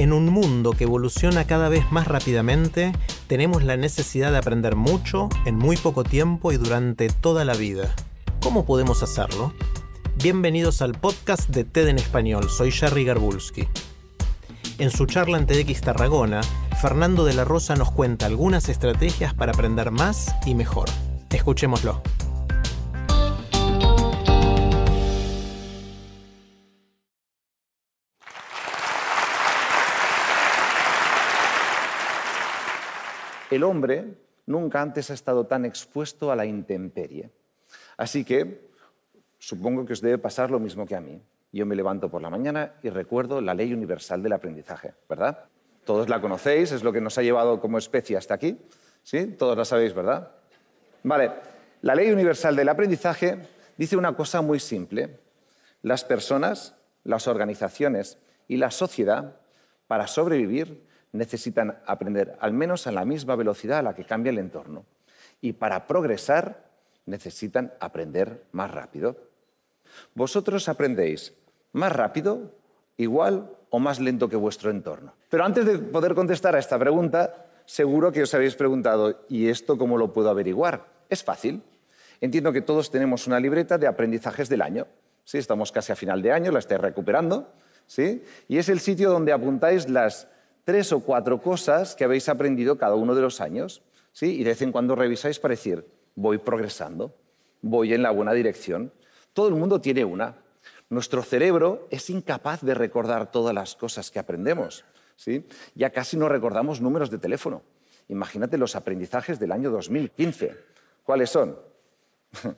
En un mundo que evoluciona cada vez más rápidamente, tenemos la necesidad de aprender mucho en muy poco tiempo y durante toda la vida. ¿Cómo podemos hacerlo? Bienvenidos al podcast de TED en Español, soy Jerry Garbulski. En su charla en TEDx Tarragona, Fernando de la Rosa nos cuenta algunas estrategias para aprender más y mejor. Escuchémoslo. El hombre nunca antes ha estado tan expuesto a la intemperie. Así que supongo que os debe pasar lo mismo que a mí. Yo me levanto por la mañana y recuerdo la ley universal del aprendizaje, ¿verdad? Todos la conocéis, es lo que nos ha llevado como especie hasta aquí. ¿Sí? Todos la sabéis, ¿verdad? Vale, la ley universal del aprendizaje dice una cosa muy simple. Las personas, las organizaciones y la sociedad, para sobrevivir, necesitan aprender al menos a la misma velocidad a la que cambia el entorno. Y para progresar, necesitan aprender más rápido. Vosotros aprendéis más rápido, igual o más lento que vuestro entorno. Pero antes de poder contestar a esta pregunta, seguro que os habéis preguntado, ¿y esto cómo lo puedo averiguar? Es fácil. Entiendo que todos tenemos una libreta de aprendizajes del año. ¿Sí? Estamos casi a final de año, la estáis recuperando. ¿sí? Y es el sitio donde apuntáis las tres o cuatro cosas que habéis aprendido cada uno de los años. ¿sí? Y de vez en cuando revisáis para decir, voy progresando, voy en la buena dirección. Todo el mundo tiene una. Nuestro cerebro es incapaz de recordar todas las cosas que aprendemos. ¿sí? Ya casi no recordamos números de teléfono. Imagínate los aprendizajes del año 2015. ¿Cuáles son?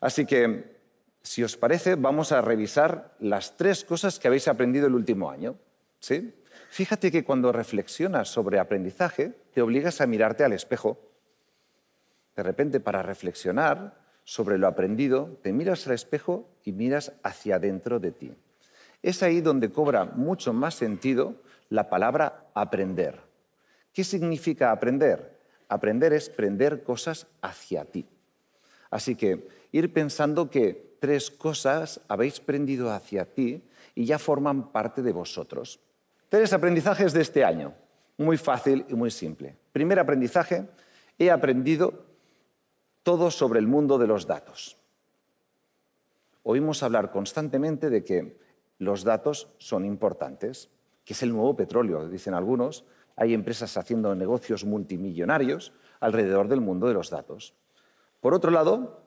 Así que, si os parece, vamos a revisar las tres cosas que habéis aprendido el último año. ¿sí? Fíjate que cuando reflexionas sobre aprendizaje, te obligas a mirarte al espejo. De repente, para reflexionar, sobre lo aprendido, te miras al espejo y miras hacia adentro de ti. Es ahí donde cobra mucho más sentido la palabra aprender. ¿Qué significa aprender? Aprender es prender cosas hacia ti. Así que ir pensando que tres cosas habéis prendido hacia ti y ya forman parte de vosotros. Tres aprendizajes de este año. Muy fácil y muy simple. Primer aprendizaje, he aprendido todo sobre el mundo de los datos. Oímos hablar constantemente de que los datos son importantes, que es el nuevo petróleo, dicen algunos. Hay empresas haciendo negocios multimillonarios alrededor del mundo de los datos. Por otro lado,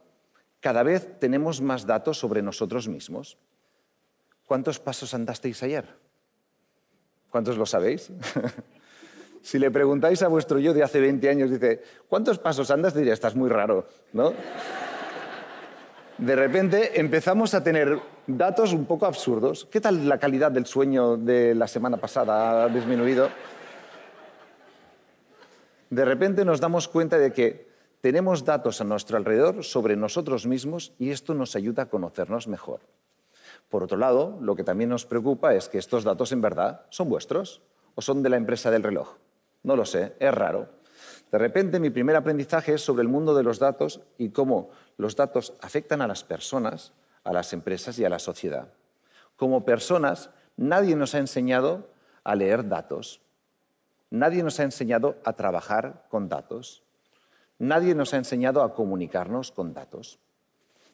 cada vez tenemos más datos sobre nosotros mismos. ¿Cuántos pasos andasteis ayer? ¿Cuántos lo sabéis? Si le preguntáis a vuestro yo de hace 20 años, dice, ¿cuántos pasos andas? Diría, estás muy raro, ¿no? De repente empezamos a tener datos un poco absurdos. ¿Qué tal la calidad del sueño de la semana pasada? ¿Ha disminuido? De repente nos damos cuenta de que tenemos datos a nuestro alrededor sobre nosotros mismos y esto nos ayuda a conocernos mejor. Por otro lado, lo que también nos preocupa es que estos datos en verdad son vuestros o son de la empresa del reloj. No lo sé, es raro. De repente mi primer aprendizaje es sobre el mundo de los datos y cómo los datos afectan a las personas, a las empresas y a la sociedad. Como personas, nadie nos ha enseñado a leer datos. Nadie nos ha enseñado a trabajar con datos. Nadie nos ha enseñado a comunicarnos con datos.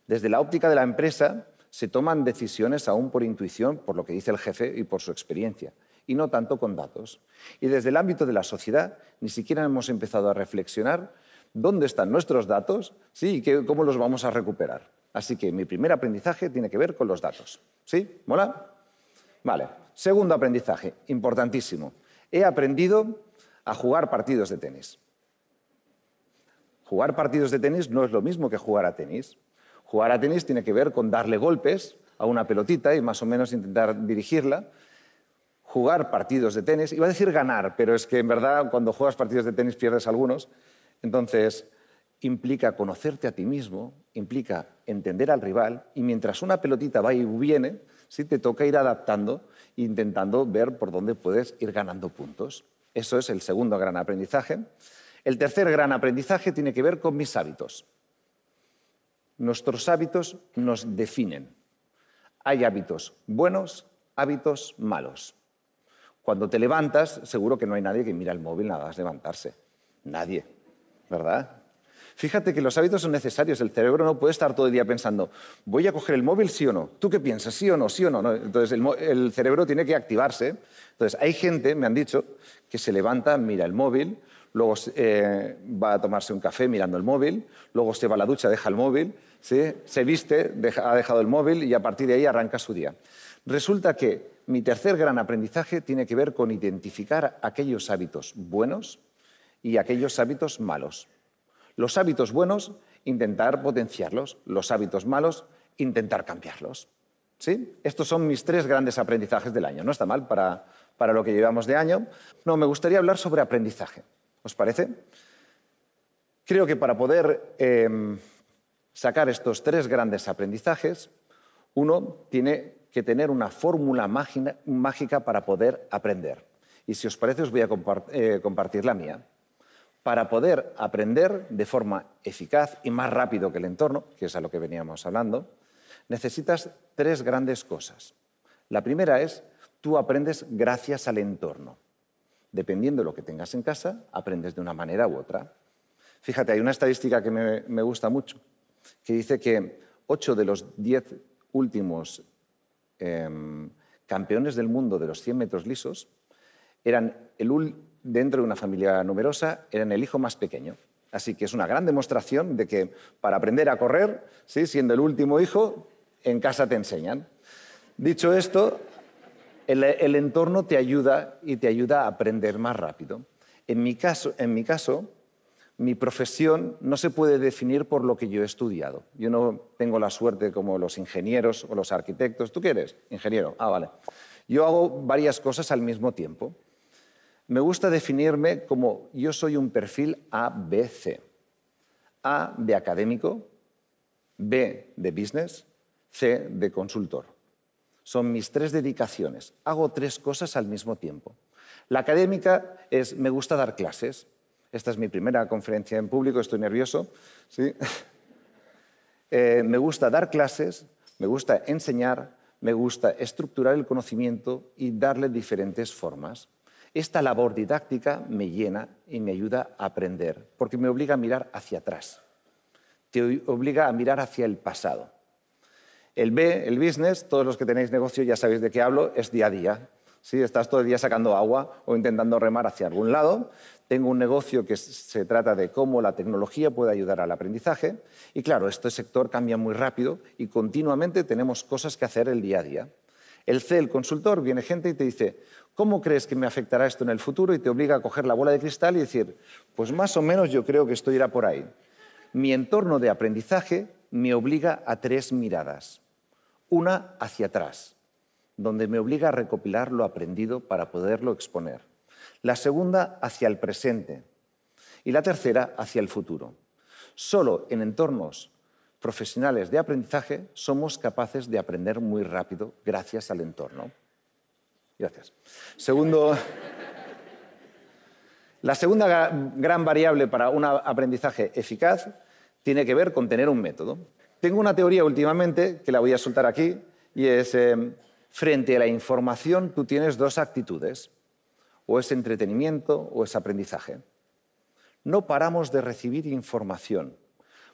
Desde la óptica de la empresa se toman decisiones aún por intuición, por lo que dice el jefe y por su experiencia y no tanto con datos. Y desde el ámbito de la sociedad ni siquiera hemos empezado a reflexionar dónde están nuestros datos ¿sí? y cómo los vamos a recuperar. Así que mi primer aprendizaje tiene que ver con los datos. ¿Sí? ¿Mola? Vale. Segundo aprendizaje, importantísimo. He aprendido a jugar partidos de tenis. Jugar partidos de tenis no es lo mismo que jugar a tenis. Jugar a tenis tiene que ver con darle golpes a una pelotita y más o menos intentar dirigirla. Jugar partidos de tenis, iba a decir ganar, pero es que en verdad cuando juegas partidos de tenis pierdes algunos. Entonces, implica conocerte a ti mismo, implica entender al rival y mientras una pelotita va y viene, ¿sí? te toca ir adaptando, intentando ver por dónde puedes ir ganando puntos. Eso es el segundo gran aprendizaje. El tercer gran aprendizaje tiene que ver con mis hábitos. Nuestros hábitos nos definen. Hay hábitos buenos, hábitos malos. Cuando te levantas, seguro que no hay nadie que mira el móvil nada más levantarse. Nadie, ¿verdad? Fíjate que los hábitos son necesarios. El cerebro no puede estar todo el día pensando, voy a coger el móvil sí o no. ¿Tú qué piensas? ¿Sí o no? ¿Sí o no? Entonces el, cerebro tiene que activarse. Entonces hay gente, me han dicho, que se levanta, mira el móvil, luego eh, va a tomarse un café mirando el móvil, luego se va a la ducha, deja el móvil, se viste, ha dejado el móvil y a partir de ahí arranca su día. Resulta que mi tercer gran aprendizaje tiene que ver con identificar aquellos hábitos buenos y aquellos hábitos malos. Los hábitos buenos, intentar potenciarlos. Los hábitos malos, intentar cambiarlos. ¿Sí? Estos son mis tres grandes aprendizajes del año. No está mal para, lo que llevamos de año. No, me gustaría hablar sobre aprendizaje. ¿Os parece? Creo que para poder em, sacar estos tres grandes aprendizajes, uno tiene que tener una fórmula mágica para poder aprender. Y si os parece, os voy a eh, compartir la mía para poder aprender de forma eficaz y más rápido que el entorno, que es a lo que veníamos hablando, necesitas tres grandes cosas. La primera es, tú aprendes gracias al entorno. Dependiendo de lo que tengas en casa, aprendes de una manera u otra. Fíjate, hay una estadística que me, gusta mucho, que dice que ocho de los diez últimos em, campeones del mundo de los 100 metros lisos eran el, dentro de una familia numerosa, eran el hijo más pequeño. Así que es una gran demostración de que para aprender a correr, ¿sí? siendo el último hijo, en casa te enseñan. Dicho esto, el, entorno te ayuda y te ayuda a aprender más rápido. En mi, caso, en mi caso, mi profesión no se puede definir por lo que yo he estudiado. Yo no tengo la suerte como los ingenieros o los arquitectos. ¿Tú qué eres? Ingeniero. Ah, vale. Yo hago varias cosas al mismo tiempo me gusta definirme como yo soy un perfil ABC. A de académico, B de business, C de consultor. Son mis tres dedicaciones. Hago tres cosas al mismo tiempo. La académica es, me gusta dar clases. Esta es mi primera conferencia en público, estoy nervioso. ¿sí? Eh, me gusta dar clases, me gusta enseñar, me gusta estructurar el conocimiento y darle diferentes formas. Esta labor didáctica me llena y me ayuda a aprender, porque me obliga a mirar hacia atrás, te obliga a mirar hacia el pasado. El B, el business, todos los que tenéis negocio ya sabéis de qué hablo, es día a día. Si Estás todo el día sacando agua o intentando remar hacia algún lado. Tengo un negocio que se trata de cómo la tecnología puede ayudar al aprendizaje. Y claro, este sector cambia muy rápido y continuamente tenemos cosas que hacer el día a día. El C, el consultor, viene gente y te dice, ¿cómo crees que me afectará esto en el futuro? Y te obliga a coger la bola de cristal y decir, pues más o menos yo creo que esto irá por ahí. Mi entorno de aprendizaje me obliga a tres miradas. Una hacia atrás, donde me obliga a recopilar lo aprendido para poderlo exponer. La segunda hacia el presente. Y la tercera hacia el futuro. Solo en entornos profesionales de aprendizaje somos capaces de aprender muy rápido gracias al entorno. Gracias. Segundo, la segunda gran variable para un aprendizaje eficaz tiene que ver con tener un método. Tengo una teoría últimamente que la voy a soltar aquí y es, eh, frente a la información tú tienes dos actitudes, o es entretenimiento o es aprendizaje. No paramos de recibir información.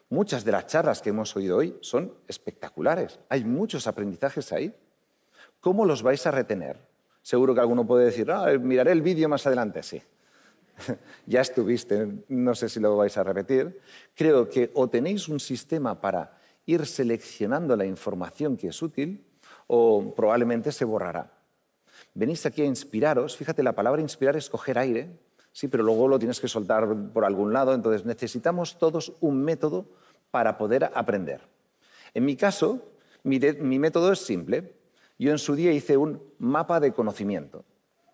Muchas de las charlas que hemos oído hoy son espectaculares. Hay muchos aprendizajes ahí. ¿Cómo los vais a retener? Seguro que alguno puede decir, ah, miraré el vídeo más adelante. Sí, ya estuviste, no sé si lo vais a repetir. Creo que o tenéis un sistema para ir seleccionando la información que es útil o probablemente se borrará. Venís aquí a inspiraros, fíjate, la palabra inspirar es coger aire, sí, pero luego lo tienes que soltar por algún lado, entonces necesitamos todos un método para poder aprender. En mi caso, mi, mi método es simple. Yo en su día hice un mapa de conocimiento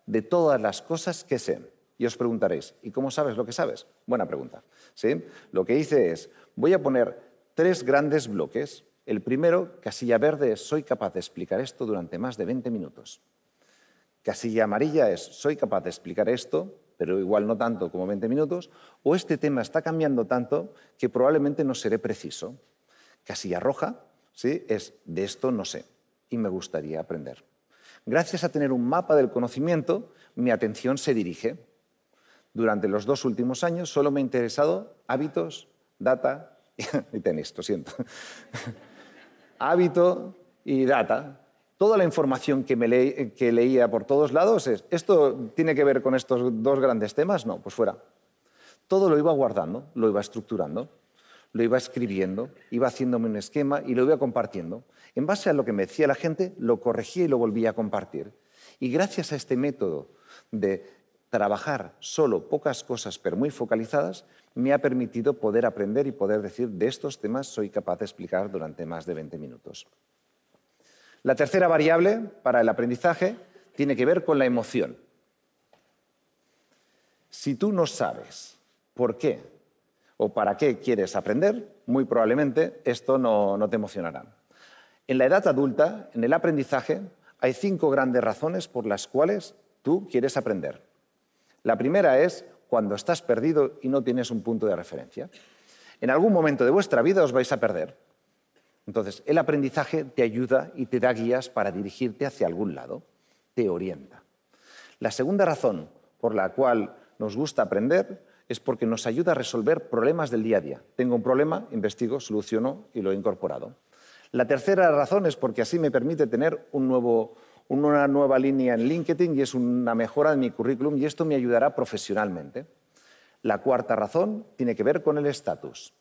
de todas las cosas que sé. Y os preguntaréis, ¿y cómo sabes lo que sabes? Buena pregunta. ¿sí? Lo que hice es, voy a poner tres grandes bloques. El primero, casilla verde, es soy capaz de explicar esto durante más de 20 minutos. Casilla amarilla es soy capaz de explicar esto, pero igual no tanto como 20 minutos. O este tema está cambiando tanto que probablemente no seré preciso. Casilla roja ¿sí? es de esto no sé y me gustaría aprender. Gracias a tener un mapa del conocimiento, mi atención se dirige. Durante los dos últimos años solo me ha interesado hábitos, data y tenis, lo siento. Hábito y data. Toda la información que, leía por todos lados es, ¿esto tiene que ver con estos dos grandes temas? No, pues fuera. Todo lo iba guardando, lo iba estructurando, lo iba escribiendo, iba haciéndome un esquema y lo iba compartiendo. En base a lo que me decía la gente, lo corregía y lo volvía a compartir. Y gracias a este método de trabajar solo pocas cosas pero muy focalizadas, me ha permitido poder aprender y poder decir de estos temas soy capaz de explicar durante más de 20 minutos. La tercera variable para el aprendizaje tiene que ver con la emoción. Si tú no sabes por qué o para qué quieres aprender, muy probablemente esto no, no te emocionará. En la edad adulta, en el aprendizaje, hay cinco grandes razones por las cuales tú quieres aprender. La primera es cuando estás perdido y no tienes un punto de referencia. En algún momento de vuestra vida os vais a perder. Entonces, el aprendizaje te ayuda y te da guías para dirigirte hacia algún lado, te orienta. La segunda razón por la cual nos gusta aprender es porque nos ayuda a resolver problemas del día a día. Tengo un problema, investigo, soluciono y lo he incorporado. La tercera razón es porque así me permite tener una nueva línea en LinkedIn y es una mejora de mi currículum y esto me ayudará profesionalmente. La cuarta razón tiene que ver con el estatus.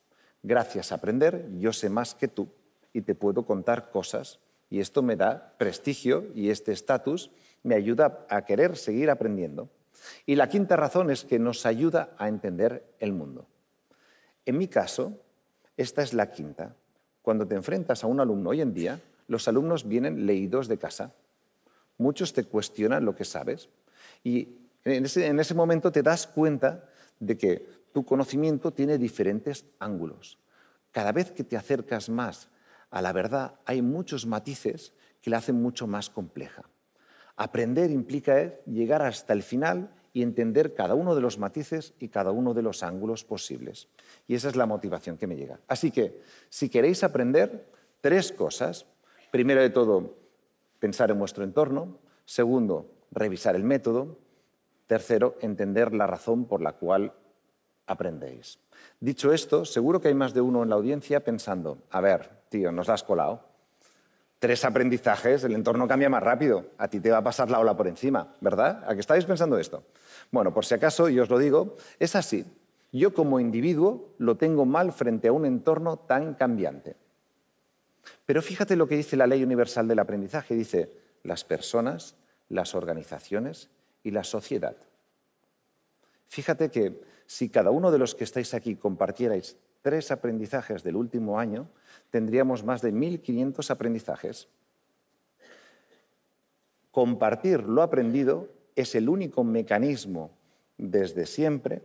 Gracias a aprender, yo sé más que tú y te puedo contar cosas y esto me da prestigio y este estatus me ayuda a querer seguir aprendiendo. Y la quinta razón es que nos ayuda a entender el mundo. En mi caso, esta es la quinta. Cuando te enfrentas a un alumno hoy en día, los alumnos vienen leídos de casa. Muchos te cuestionan lo que sabes y en ese, momento te das cuenta de que tu conocimiento tiene diferentes ángulos. Cada vez que te acercas más a la verdad, hay muchos matices que la hacen mucho más compleja. Aprender implica llegar hasta el final y entender cada uno de los matices y cada uno de los ángulos posibles. Y esa es la motivación que me llega. Así que, si queréis aprender, tres cosas. Primero de todo, pensar en vuestro entorno. Segundo, revisar el método. Tercero, entender la razón por la cual aprendéis. Dicho esto, seguro que hay más de uno en la audiencia pensando, a ver, tío, nos has colado tres aprendizajes, el entorno cambia más rápido. A ti te va a pasar la ola por encima, ¿verdad? ¿A qué estáis pensando esto? Bueno, por si acaso, y os lo digo, es así. Yo como individuo lo tengo mal frente a un entorno tan cambiante. Pero fíjate lo que dice la ley universal del aprendizaje. Dice, las personas, las organizaciones y la sociedad. Fíjate que si cada uno de los que estáis aquí compartierais tres aprendizajes del último año, tendríamos más de 1.500 aprendizajes. Compartir lo aprendido es el único mecanismo desde siempre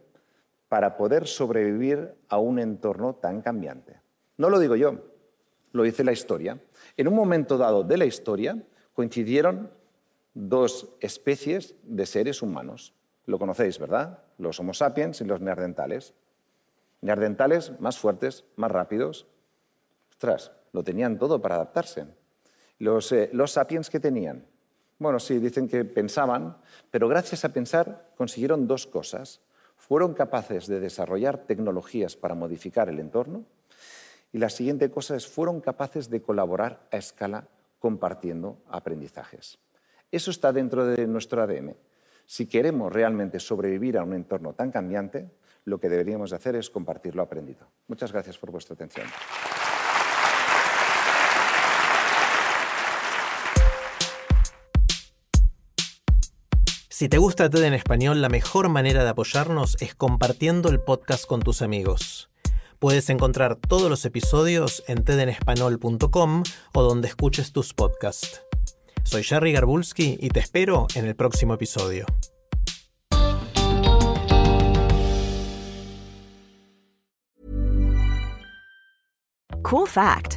para poder sobrevivir a un entorno tan cambiante. No lo digo yo, lo dice la historia. En un momento dado de la historia coincidieron dos especies de seres humanos. Lo conocéis, ¿verdad? Los Homo sapiens y los neandertales. Neandertales más fuertes, más rápidos. Ostras, lo tenían todo para adaptarse. Los, eh, los sapiens que tenían. Bueno, sí, dicen que pensaban, pero gracias a pensar consiguieron dos cosas. Fueron capaces de desarrollar tecnologías para modificar el entorno y la siguiente cosa es, fueron capaces de colaborar a escala compartiendo aprendizajes. Eso está dentro de nuestro ADN. Si queremos realmente sobrevivir a un entorno tan cambiante, lo que deberíamos hacer es compartir lo aprendido. Muchas gracias por vuestra atención. Si te gusta TED en español, la mejor manera de apoyarnos es compartiendo el podcast con tus amigos. Puedes encontrar todos los episodios en tedenespanol.com o donde escuches tus podcasts. Soy Jerry Garbulski y te espero en el próximo episodio. Cool fact